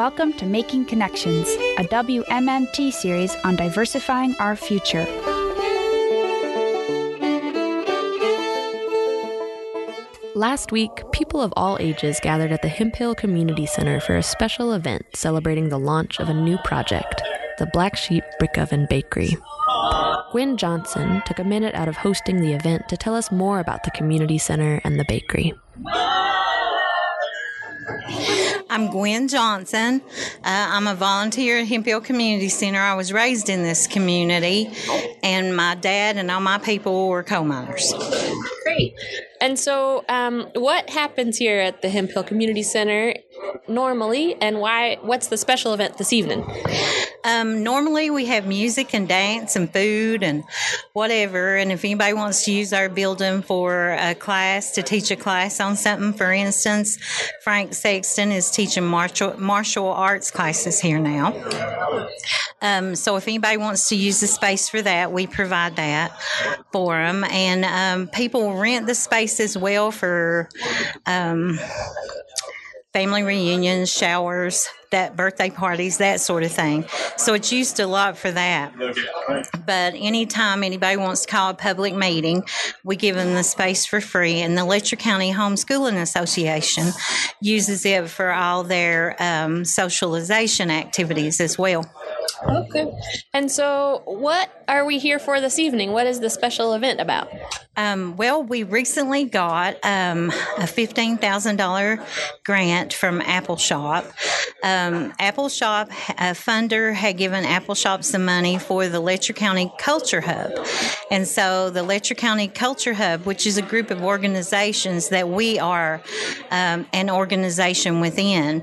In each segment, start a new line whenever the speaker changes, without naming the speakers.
Welcome to Making Connections, a WMMT series on diversifying our future.
Last week, people of all ages gathered at the Hemphill Community Center for a special event celebrating the launch of a new project, the Black Sheep Brick Oven Bakery. Gwen Johnson took a minute out of hosting the event to tell us more about the community center and the bakery.
I'm Gwen Johnson. Uh, I'm a volunteer at Hemphill Community Center. I was raised in this community, and my dad and all my people were coal miners.
Great. And so, um, what happens here at the Hemphill Community Center normally, and why? What's the special event this evening?
Um, normally, we have music and dance and food and whatever. And if anybody wants to use our building for a class to teach a class on something, for instance, Frank Sexton is teaching martial martial arts classes here now. Um, so if anybody wants to use the space for that, we provide that for them, and um, people rent the space as well for um, family reunions, showers, that birthday parties, that sort of thing. So it's used a lot for that. But anytime anybody wants to call a public meeting, we give them the space for free. And the Letcher County Homeschooling Association uses it for all their um, socialization activities as well.
Okay. And so, what are we here for this evening? What is the special event about?
Um, well, we recently got um, a $15,000 grant from Appalshop. Um, Appalshop, a funder, had given Appalshop some money for the Letcher County Culture Hub. And so, the Letcher County Culture Hub, which is a group of organizations that we are um, an organization within,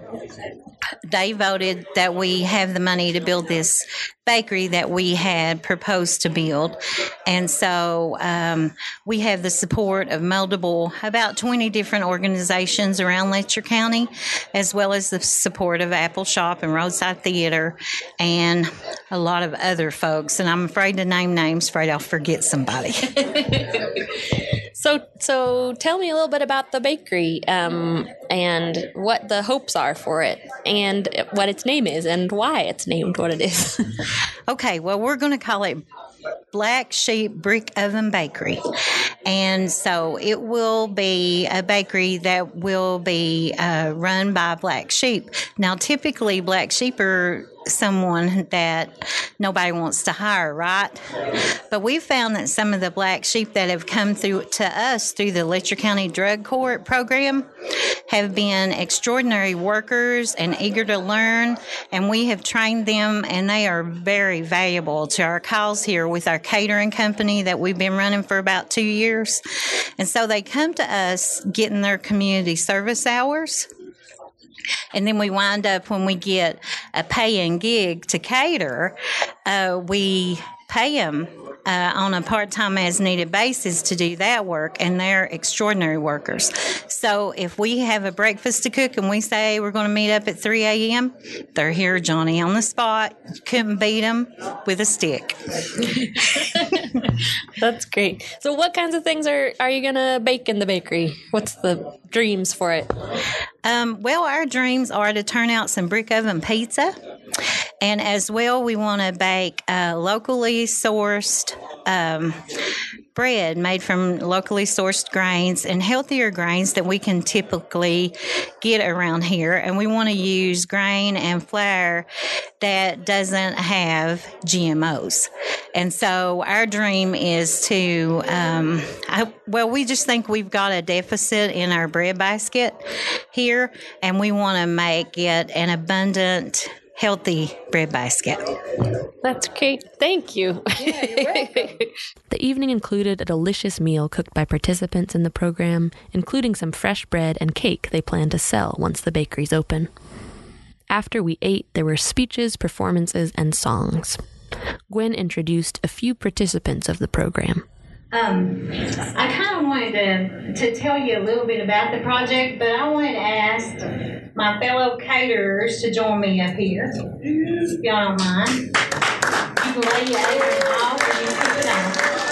they voted that we have the money to build this bakery that we had proposed to build. And so um, we have the support of multiple, about 20 different organizations around Letcher County, as well as the support of Appalshop and Roadside Theater and a lot of other folks. And I'm afraid to name names, afraid I'll forget somebody.
So, so tell me a little bit about the bakery um, and what the hopes are for it, and what its name is, and why it's named what it is.
okay, well, we're going to call it Black Sheep Brick Oven Bakery. And so it will be a bakery that will be uh, run by Black Sheep. Now, typically, Black Sheep are someone that nobody wants to hire, right? But we found that some of the black sheep that have come through to us through the Letcher County Drug Court program have been extraordinary workers and eager to learn, and we have trained them, and they are very valuable to our cause here with our catering company that we've been running for about two years. And so they come to us getting their community service hours and then we wind up when we get a paying gig to cater, uh, we pay them uh, on a part time as needed basis to do that work, and they're extraordinary workers. So if we have a breakfast to cook and we say we're going to meet up at 3 a.m., they're here, Johnny, on the spot. You couldn't beat them with a stick.
That's great. So, what kinds of things are, are you going to bake in the bakery? What's the dreams for it?
Um, well, our dreams are to turn out some brick oven pizza. And as well, we want to bake uh, locally sourced um, bread made from locally sourced grains and healthier grains that we can typically get around here. And we want to use grain and flour that doesn't have GMOs. And so our dream is to, um, I, well, we just think we've got a deficit in our bread basket here, and we want to make it an abundant healthy bread basket.
That's great. Thank you. Yeah, the evening included a delicious meal cooked by participants in the program, including some fresh bread and cake they plan to sell once the bakery's open. After we ate, there were speeches, performances, and songs. Gwen introduced a few participants of the program.
Um, I kind of wanted to, to tell you a little bit about the project, but I wanted to ask my fellow caterers to join me up here, if y'all don't mind. You can lay your apron off or you on.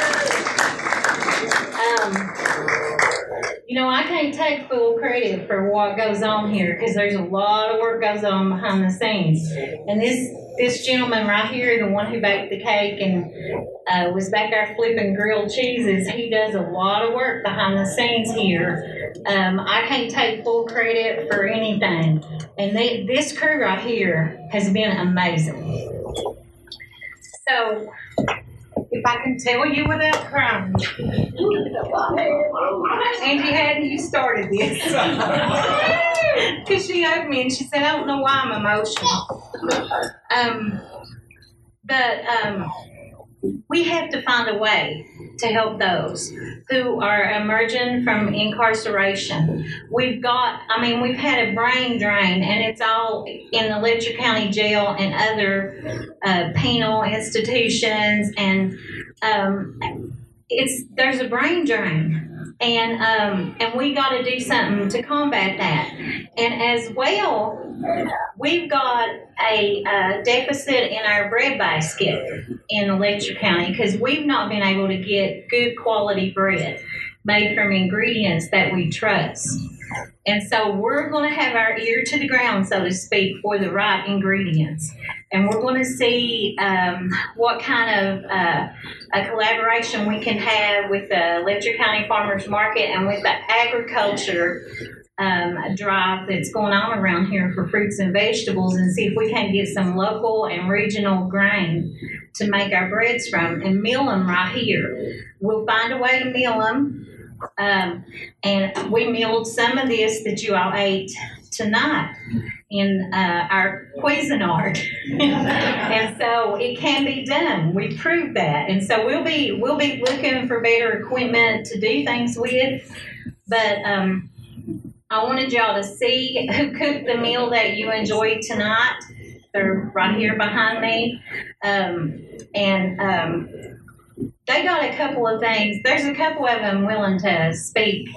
You know, I can't take full credit for what goes on here because there's a lot of work goes on behind the scenes. And this this gentleman right here, the one who baked the cake and uh, was back there flipping grilled cheeses, he does a lot of work behind the scenes here. Um, I can't take full credit for anything. And they, this crew right here has been amazing. So, if I can tell you without crying, Angie, hadn't you started this? Because she hugged me and she said, I don't know why I'm emotional. Um, but um, we have to find a way to help those who are emerging from incarceration. We've got, I mean, we've had a brain drain, and it's all in the Letcher County Jail and other uh, penal institutions, and um, it's there's a brain drain. And um, and we got to do something to combat that. And as well, we've got a uh, deficit in our bread basket in Letcher County because we've not been able to get good quality bread made from ingredients that we trust. And so we're going to have our ear to the ground, so to speak, for the right ingredients. And we're going to see um, what kind of uh, a collaboration we can have with the Letcher County Farmers Market and with the agriculture um, drive that's going on around here for fruits and vegetables and see if we can get some local and regional grain to make our breads from and mill them right here. We'll find a way to mill them. Um, and we milled some of this that you all ate tonight in uh, our Cuisinart, and so it can be done. We proved that, and so we'll be we'll be looking for better equipment to do things with. But um, I wanted y'all to see who cooked the meal that you enjoyed tonight. They're right here behind me. Um, and um, they got a couple of things. There's a couple of them willing to speak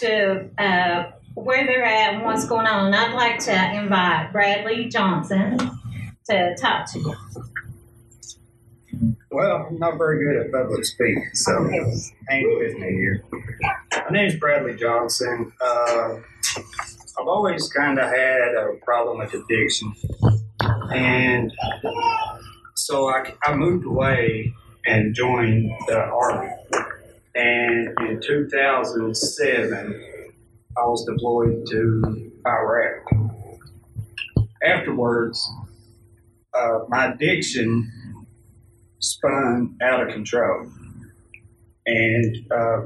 to uh, where they're at and what's going on. I'd like to invite Bradley Johnson to talk to you.
Well, I'm not very good at public speaking, so hang with me here. My name is Bradley Johnson. Uh, I've always kind of had a problem with addiction, and so I, I moved away and joined the Army. And in 2007, I was deployed to Iraq. Afterwards, uh, my addiction spun out of control. And uh,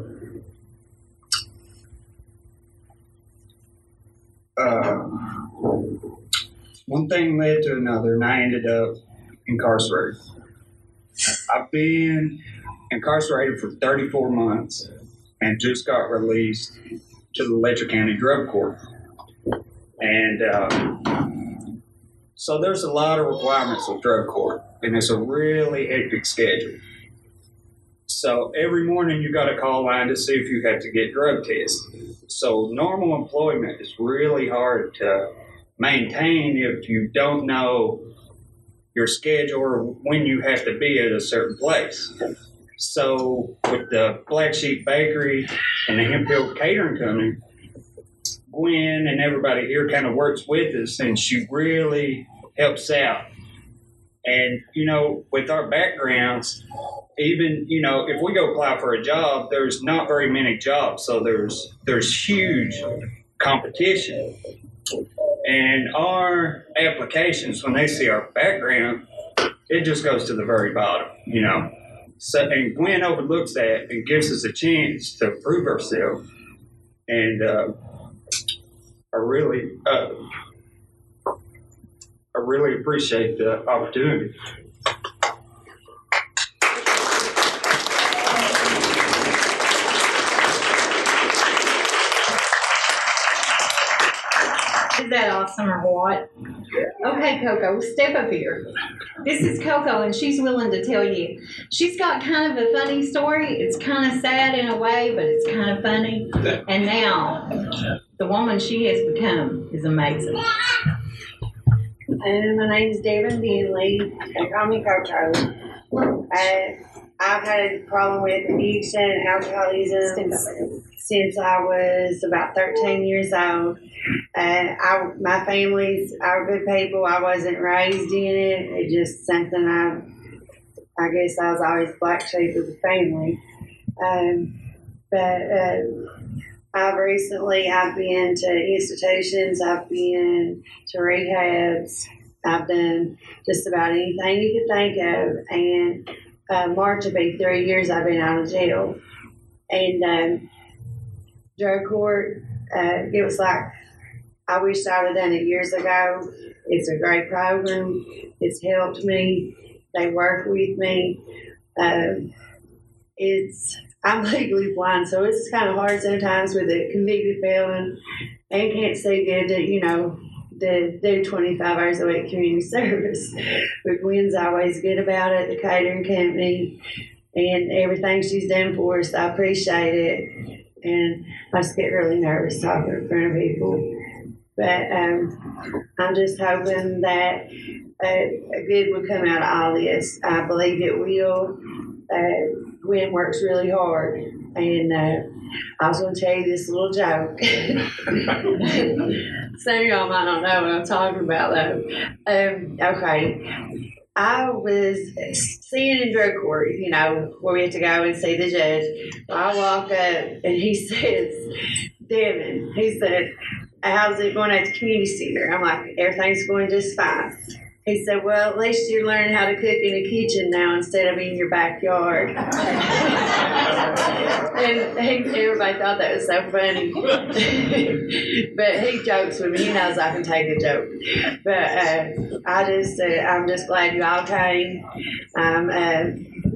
uh, one thing led to another, and I ended up incarcerated. I've been incarcerated for 34 months and just got released to the Letcher County Drug Court. And uh, so there's a lot of requirements with drug court, and it's a really hectic schedule. So every morning you got to call line to see if you have to get drug tested. So normal employment is really hard to maintain if you don't know your schedule or when you have to be at a certain place. So with the Black Sheep Bakery and the Hemphill Catering Company, Gwen and everybody here kind of works with us, and she really helps out. And, you know, with our backgrounds, even, you know, if we go apply for a job, there's not very many jobs. So there's, there's huge competition. And our applications, when they see our background, it just goes to the very bottom, you know. So, and Gwen overlooks that and gives us a chance to prove ourselves. And uh, I really, uh, I really appreciate the opportunity.
Is that awesome or what? Okay, Coco, step up here. This is Coco, and she's willing to tell you. She's got kind of a funny story. It's kind of sad in a way, but it's kind of funny. And now, the woman she has become is amazing.
And my name is Devin Bentley. They call me Charlie. I, I've had a problem with addiction, and alcoholism, since I was about 13 years old. Uh, I, my family's are good people. I wasn't raised in it. It's just something I, I guess I was always black sheep of the family. Um, but uh, I've recently I've been to institutions. I've been to rehabs. I've done just about anything you could think of. And uh, March will be three years I've been out of jail. And um, drug court, uh, it was like, I wish I would have done it years ago. It's a great program. It's helped me. They work with me. Um, it's I'm legally blind, so it's kind of hard sometimes with a convicted felon and can't see good to, you know, to do 25 hours a week community service. But Gwen's always good about it, the catering company, and everything she's done for us. I appreciate it. And I just get really nervous talking in front of people. But um, I'm just hoping that a good will come out of all this. I believe it will. Uh, Gwen works really hard, and uh, I was going to tell you this little joke. Some of y'all might not know what I'm talking about, though. Um, okay. I was seeing in drug court, you know, where we had to go and see the judge. I walk up and he says, Devin, he said, how's it going at the community center? I'm like, everything's going just fine. He said, Well, at least you're learning how to cook in the kitchen now instead of in your backyard. and he, everybody thought that was so funny. but he jokes with me. He knows I can take a joke. But uh, I just, uh, I'm just glad you all came. I'm uh,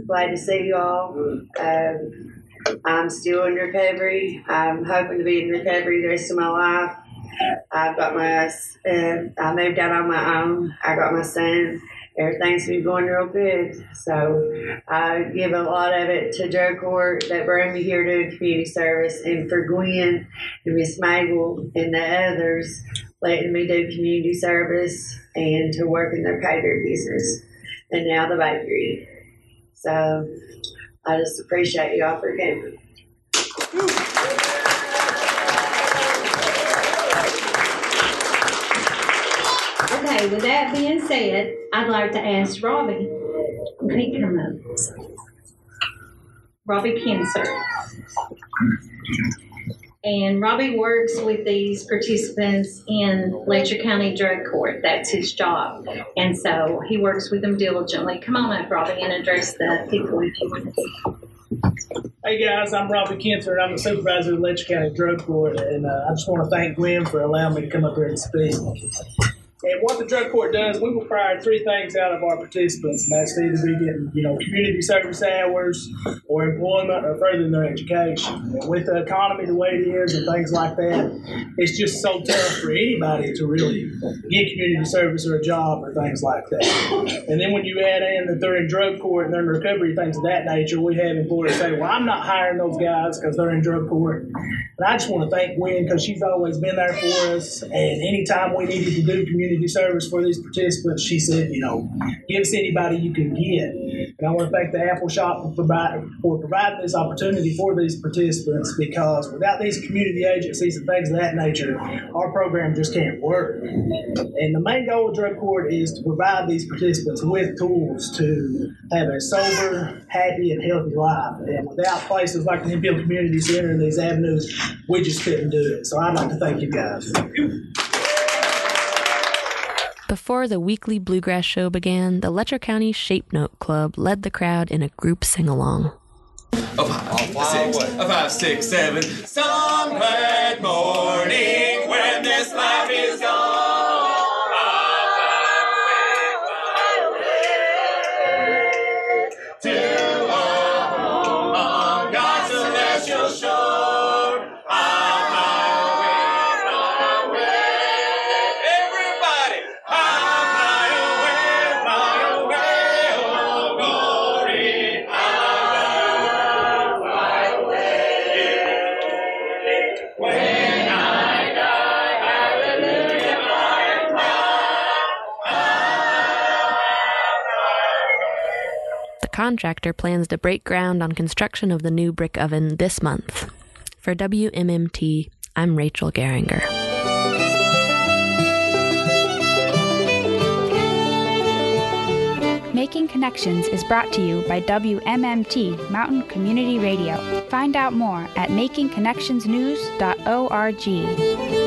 glad to see you all. Um, I'm still in recovery. I'm hoping to be in recovery the rest of my life. I've got my, uh, I moved out on my own. I got my son. Everything's been going real good. So I give a lot of it to drug court that bring me here doing community service and for Gwen and Miss Magel and the others letting me do community service and to work in their catering business and now the bakery. So I just appreciate y'all for coming.
That being said, I'd like to ask Robbie. He come up. Robbie Kinser. And Robbie works with these participants in Letcher County Drug Court. That's his job. And so he works with them diligently. Come on up, Robbie, and address the people if you want to.
Hey guys, I'm Robbie Kinser, and I'm the supervisor of Letcher County Drug Court, and uh, I just want to thank Gwen for allowing me to come up here and speak. What the drug court does, we require three things out of our participants, and that's either be getting, you know, community service hours or employment or furthering their education. With the economy the way it is and things like that, it's just so tough for anybody to really get community service or a job or things like that. And then when you add in that they're in drug court and they're in recovery, things of that nature, we have employers say, well, I'm not hiring those guys because they're in drug court. And I just want to thank Gwen because she's always been there for us. And anytime we needed to do community service for these participants. She said, you know, give us anybody you can get. And I want to thank the Appalshop for, provide, for providing this opportunity for these participants because without these community agencies and things of that nature, our program just can't work. And the main goal of Drug Court is to provide these participants with tools to have a sober, happy, and healthy life. And without places like the Hemphill Community Center and these avenues, we just couldn't do it. So I'd like to thank you guys.
Before the weekly bluegrass show began, the Letcher County Shape Note Club led the crowd in a group sing along.
A five, six, a five, six, seven. Morning
contractor plans to break ground on construction of the new brick oven this month. For WMMT, I'm Rachel Geringer.
Making Connections is brought to you by WMMT Mountain Community Radio. Find out more at makingconnectionsnews.org.